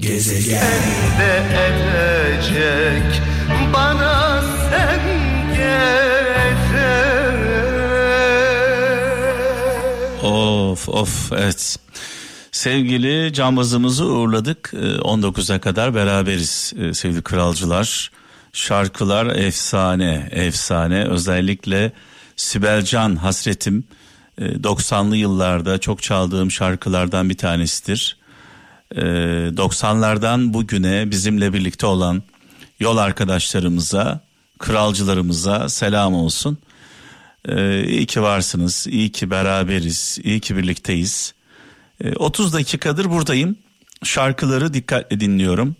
Gezegen de edecek bana sen Of of evet. Sevgili cambazımızı uğurladık. 19'a ee, kadar beraberiz ee, sevgili kralcılar. Şarkılar efsane, efsane. Özellikle Sibel Can hasretim 90'lı ee, yıllarda çok çaldığım şarkılardan bir tanesidir. 90'lardan bugüne bizimle birlikte olan yol arkadaşlarımıza, kralcılarımıza selam olsun. Ee, iyi ki varsınız, iyi ki beraberiz, iyi ki birlikteyiz. Ee, 30 dakikadır buradayım. Şarkıları dikkatle dinliyorum.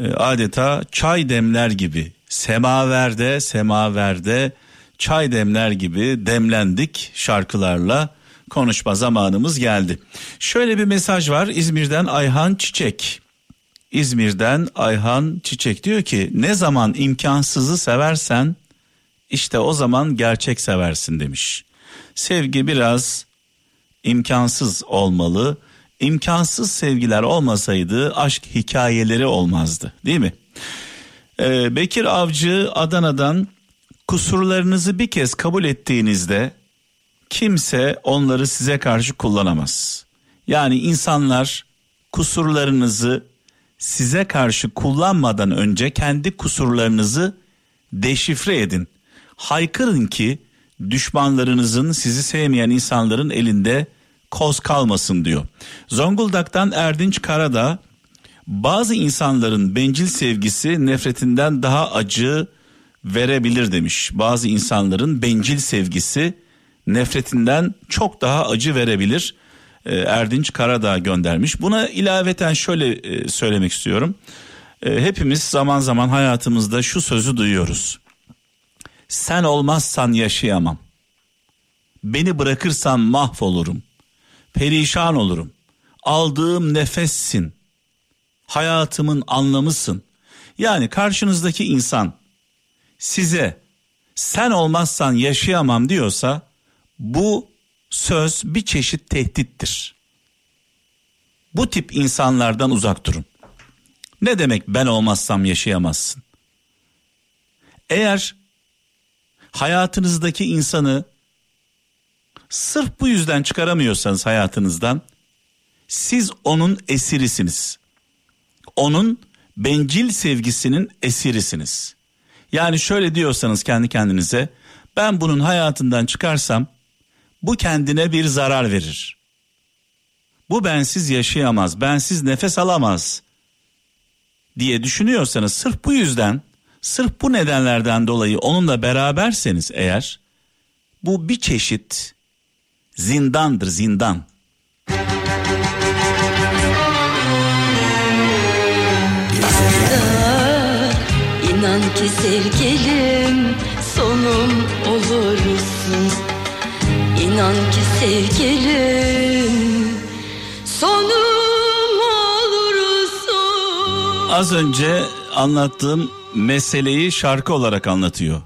Ee, adeta çay demler gibi, semaverde, semaverde çay demler gibi demlendik şarkılarla. Konuşma zamanımız geldi. Şöyle bir mesaj var İzmir'den Ayhan Çiçek. İzmir'den Ayhan Çiçek diyor ki ne zaman imkansızı seversen işte o zaman gerçek seversin demiş. Sevgi biraz imkansız olmalı. İmkansız sevgiler olmasaydı aşk hikayeleri olmazdı değil mi? Ee, Bekir Avcı Adana'dan kusurlarınızı bir kez kabul ettiğinizde kimse onları size karşı kullanamaz. Yani insanlar kusurlarınızı size karşı kullanmadan önce kendi kusurlarınızı deşifre edin haykırın ki düşmanlarınızın sizi sevmeyen insanların elinde koz kalmasın diyor. Zonguldak'tan Erdinç Karada bazı insanların bencil sevgisi nefretinden daha acı verebilir demiş. Bazı insanların bencil sevgisi nefretinden çok daha acı verebilir. Ee, Erdinç Karadağ göndermiş. Buna ilaveten şöyle e, söylemek istiyorum. Ee, hepimiz zaman zaman hayatımızda şu sözü duyuyoruz. Sen olmazsan yaşayamam. Beni bırakırsan mahvolurum. Perişan olurum. Aldığım nefessin. Hayatımın anlamısın. Yani karşınızdaki insan size sen olmazsan yaşayamam diyorsa bu söz bir çeşit tehdittir. Bu tip insanlardan uzak durun. Ne demek ben olmazsam yaşayamazsın? Eğer hayatınızdaki insanı sırf bu yüzden çıkaramıyorsanız hayatınızdan siz onun esirisiniz. Onun bencil sevgisinin esirisiniz. Yani şöyle diyorsanız kendi kendinize ben bunun hayatından çıkarsam bu kendine bir zarar verir. Bu bensiz yaşayamaz, bensiz nefes alamaz diye düşünüyorsanız sırf bu yüzden Sırf bu nedenlerden dolayı onunla beraberseniz eğer bu bir çeşit zindandır zindan. İnan ki sevgilim sonum olursun İnan ki sevgilim sonum olursun Az önce anlattığım meseleyi şarkı olarak anlatıyor.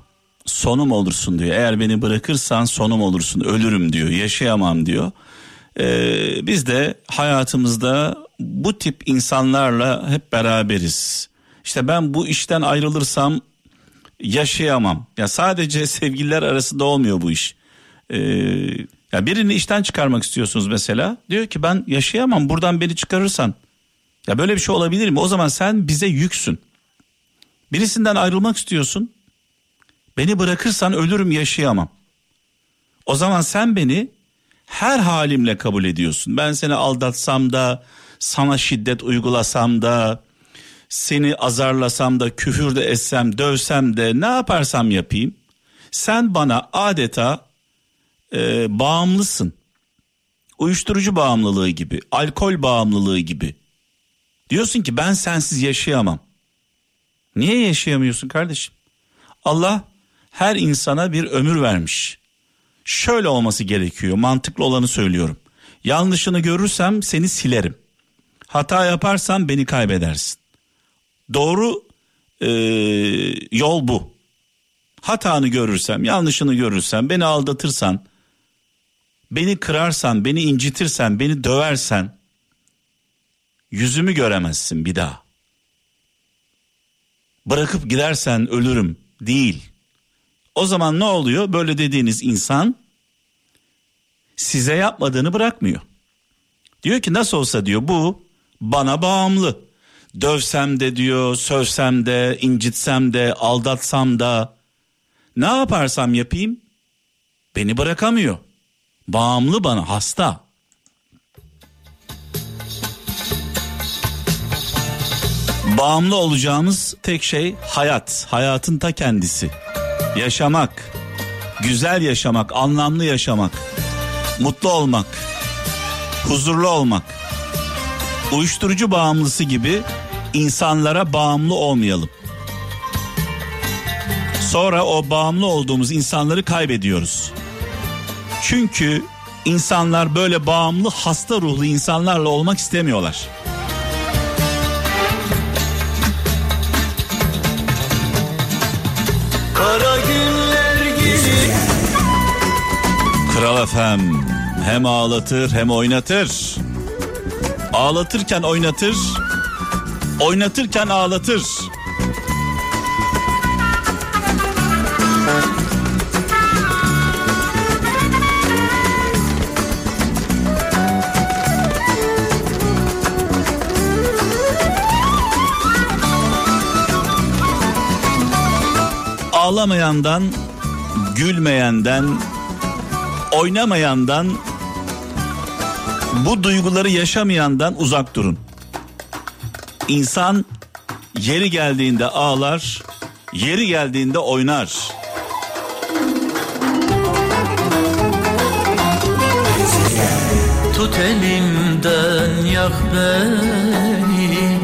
Sonum olursun diyor. Eğer beni bırakırsan sonum olursun. Ölürüm diyor. Yaşayamam diyor. Ee, biz de hayatımızda bu tip insanlarla hep beraberiz. İşte ben bu işten ayrılırsam yaşayamam. Ya sadece sevgililer arasında olmuyor bu iş. Ee, ya birini işten çıkarmak istiyorsunuz mesela. Diyor ki ben yaşayamam buradan beni çıkarırsan. Ya böyle bir şey olabilir mi? O zaman sen bize yüksün. Birisinden ayrılmak istiyorsun. Beni bırakırsan ölürüm yaşayamam. O zaman sen beni her halimle kabul ediyorsun. Ben seni aldatsam da, sana şiddet uygulasam da, seni azarlasam da, küfür de etsem, dövsem de ne yaparsam yapayım. Sen bana adeta e, bağımlısın. Uyuşturucu bağımlılığı gibi, alkol bağımlılığı gibi. Diyorsun ki ben sensiz yaşayamam. Niye yaşayamıyorsun kardeşim? Allah her insana bir ömür vermiş. Şöyle olması gerekiyor. Mantıklı olanı söylüyorum. Yanlışını görürsem seni silerim. Hata yaparsam beni kaybedersin. Doğru e, yol bu. Hatanı görürsem, yanlışını görürsem, beni aldatırsan, beni kırarsan, beni incitirsen, beni döversen, yüzümü göremezsin bir daha. Bırakıp gidersen ölürüm değil. O zaman ne oluyor? Böyle dediğiniz insan size yapmadığını bırakmıyor. Diyor ki nasıl olsa diyor bu bana bağımlı. Dövsem de diyor, sövsem de, incitsem de, aldatsam da ne yaparsam yapayım beni bırakamıyor. Bağımlı bana, hasta. Bağımlı olacağımız tek şey hayat, hayatın ta kendisi. Yaşamak, güzel yaşamak, anlamlı yaşamak, mutlu olmak, huzurlu olmak. Uyuşturucu bağımlısı gibi insanlara bağımlı olmayalım. Sonra o bağımlı olduğumuz insanları kaybediyoruz. Çünkü insanlar böyle bağımlı hasta ruhlu insanlarla olmak istemiyorlar. Kara günler gelir Kral efem hem ağlatır hem oynatır. Ağlatırken oynatır, oynatırken ağlatır. Ağlamayandan, gülmeyenden, oynamayandan, bu duyguları yaşamayandan uzak durun. İnsan yeri geldiğinde ağlar, yeri geldiğinde oynar. Tut elimden yak beni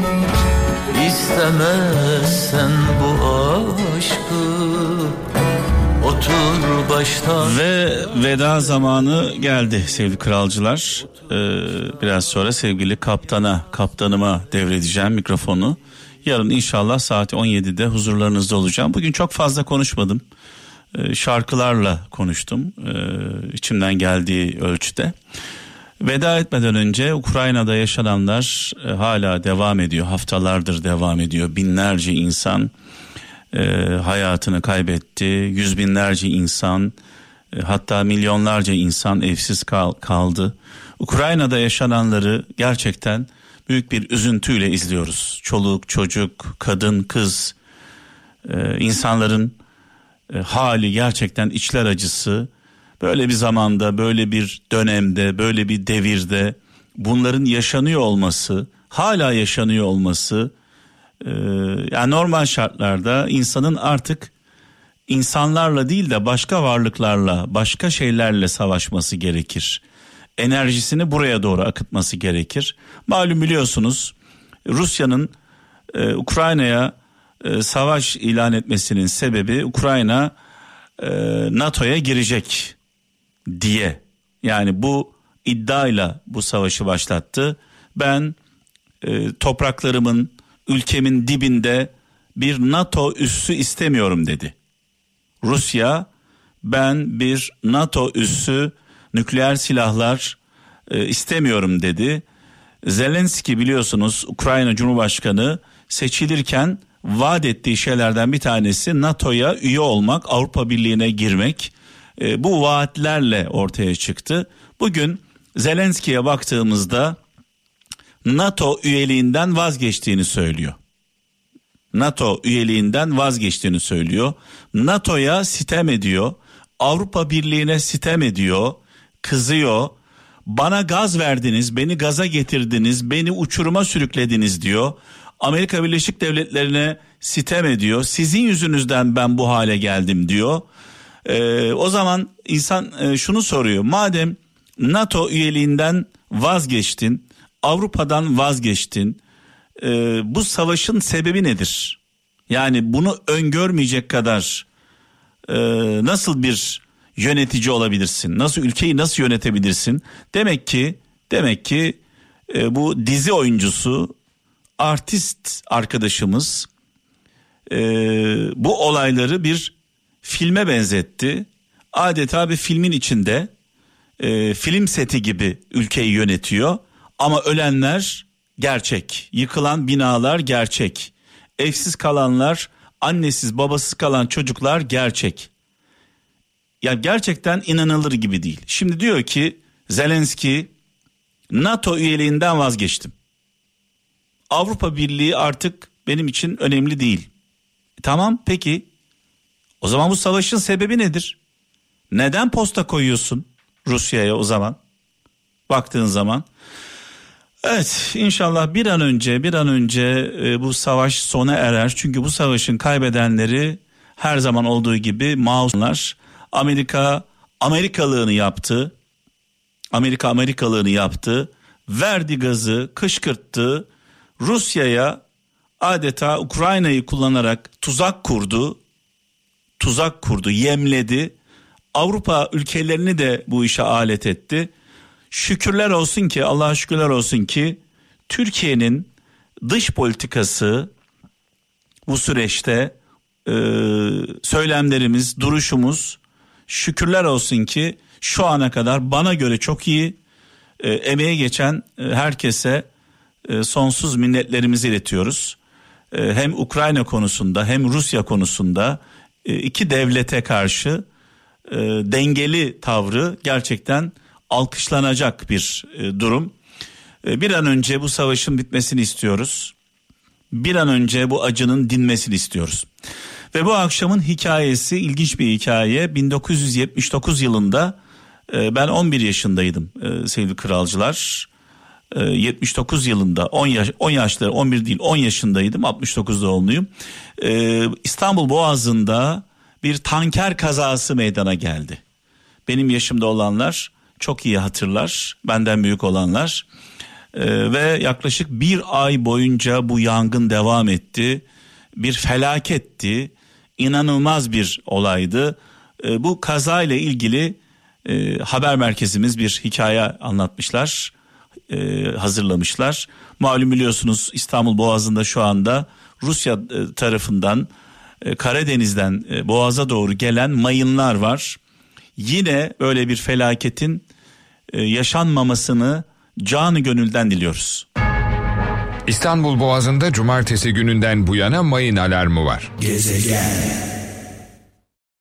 İstemezsen bu aşkı Otur baştan Ve veda zamanı geldi sevgili kralcılar. Ee, biraz sonra sevgili kaptana, kaptanıma devredeceğim mikrofonu. Yarın inşallah saat 17'de huzurlarınızda olacağım. Bugün çok fazla konuşmadım. Ee, şarkılarla konuştum. Ee, içimden geldiği ölçüde. Veda etmeden önce Ukrayna'da yaşananlar e, hala devam ediyor. Haftalardır devam ediyor. Binlerce insan e, hayatını kaybetti. Yüz binlerce insan e, hatta milyonlarca insan evsiz kal- kaldı. Ukrayna'da yaşananları gerçekten büyük bir üzüntüyle izliyoruz. Çoluk, çocuk, kadın, kız e, insanların e, hali gerçekten içler acısı. Böyle bir zamanda, böyle bir dönemde, böyle bir devirde bunların yaşanıyor olması, hala yaşanıyor olması ee, yani normal şartlarda insanın artık insanlarla değil de başka varlıklarla, başka şeylerle savaşması gerekir. Enerjisini buraya doğru akıtması gerekir. Malum biliyorsunuz Rusya'nın e, Ukrayna'ya e, savaş ilan etmesinin sebebi Ukrayna e, NATO'ya girecek diye. Yani bu iddiayla bu savaşı başlattı. Ben e, topraklarımın ülkemin dibinde bir NATO üssü istemiyorum dedi. Rusya ben bir NATO üssü nükleer silahlar e, istemiyorum dedi. Zelenski biliyorsunuz Ukrayna Cumhurbaşkanı seçilirken vaat ettiği şeylerden bir tanesi NATO'ya üye olmak, Avrupa Birliği'ne girmek. E, bu vaatlerle ortaya çıktı. Bugün Zelenski'ye baktığımızda NATO üyeliğinden vazgeçtiğini söylüyor. NATO üyeliğinden vazgeçtiğini söylüyor. NATO'ya sitem ediyor. Avrupa Birliği'ne sitem ediyor. Kızıyor. Bana gaz verdiniz, beni gaza getirdiniz, beni uçuruma sürüklediniz diyor. Amerika Birleşik Devletleri'ne sitem ediyor. Sizin yüzünüzden ben bu hale geldim diyor. Ee, o zaman insan e, şunu soruyor. Madem NATO üyeliğinden vazgeçtin, Avrupa'dan vazgeçtin. Ee, bu savaşın sebebi nedir? Yani bunu öngörmeyecek kadar e, nasıl bir yönetici olabilirsin? Nasıl ülkeyi nasıl yönetebilirsin? Demek ki demek ki e, bu dizi oyuncusu artist arkadaşımız e, bu olayları bir filme benzetti. Adeta bir filmin içinde e, film seti gibi ülkeyi yönetiyor. Ama ölenler gerçek. Yıkılan binalar gerçek. Evsiz kalanlar, annesiz babasız kalan çocuklar gerçek. Ya gerçekten inanılır gibi değil. Şimdi diyor ki Zelenski NATO üyeliğinden vazgeçtim. Avrupa Birliği artık benim için önemli değil. Tamam peki. O zaman bu savaşın sebebi nedir? Neden posta koyuyorsun Rusya'ya o zaman? Baktığın zaman. Evet inşallah bir an önce bir an önce e, bu savaş sona erer. Çünkü bu savaşın kaybedenleri her zaman olduğu gibi Mauslar. Amerika Amerikalığını yaptı. Amerika Amerikalığını yaptı. Verdi gazı, kışkırttı. Rusya'ya adeta Ukrayna'yı kullanarak tuzak kurdu. Tuzak kurdu, yemledi. Avrupa ülkelerini de bu işe alet etti. Şükürler olsun ki Allah'a şükürler olsun ki Türkiye'nin dış politikası bu süreçte e, söylemlerimiz, duruşumuz şükürler olsun ki şu ana kadar bana göre çok iyi e, emeğe geçen e, herkese e, sonsuz minnetlerimizi iletiyoruz. E, hem Ukrayna konusunda hem Rusya konusunda e, iki devlete karşı e, dengeli tavrı gerçekten alkışlanacak bir e, durum. E, bir an önce bu savaşın bitmesini istiyoruz. Bir an önce bu acının dinmesini istiyoruz. Ve bu akşamın hikayesi ilginç bir hikaye. 1979 yılında e, ben 11 yaşındaydım sevgili kralcılar. 79 yılında 10 yaş 10 yaşları 11 değil 10 yaşındaydım 69 doğumluyum. İstanbul Boğazı'nda bir tanker kazası meydana geldi. Benim yaşımda olanlar çok iyi hatırlar benden büyük olanlar ve yaklaşık bir ay boyunca bu yangın devam etti. Bir felaketti inanılmaz bir olaydı. E, bu kaza ile ilgili e, haber merkezimiz bir hikaye anlatmışlar, e, hazırlamışlar. Malum biliyorsunuz İstanbul Boğazı'nda şu anda Rusya e, tarafından e, Karadeniz'den e, Boğaz'a doğru gelen mayınlar var. Yine böyle bir felaketin e, yaşanmamasını canı gönülden diliyoruz. İstanbul Boğazı'nda cumartesi gününden bu yana mayın alarmı var. Gezegen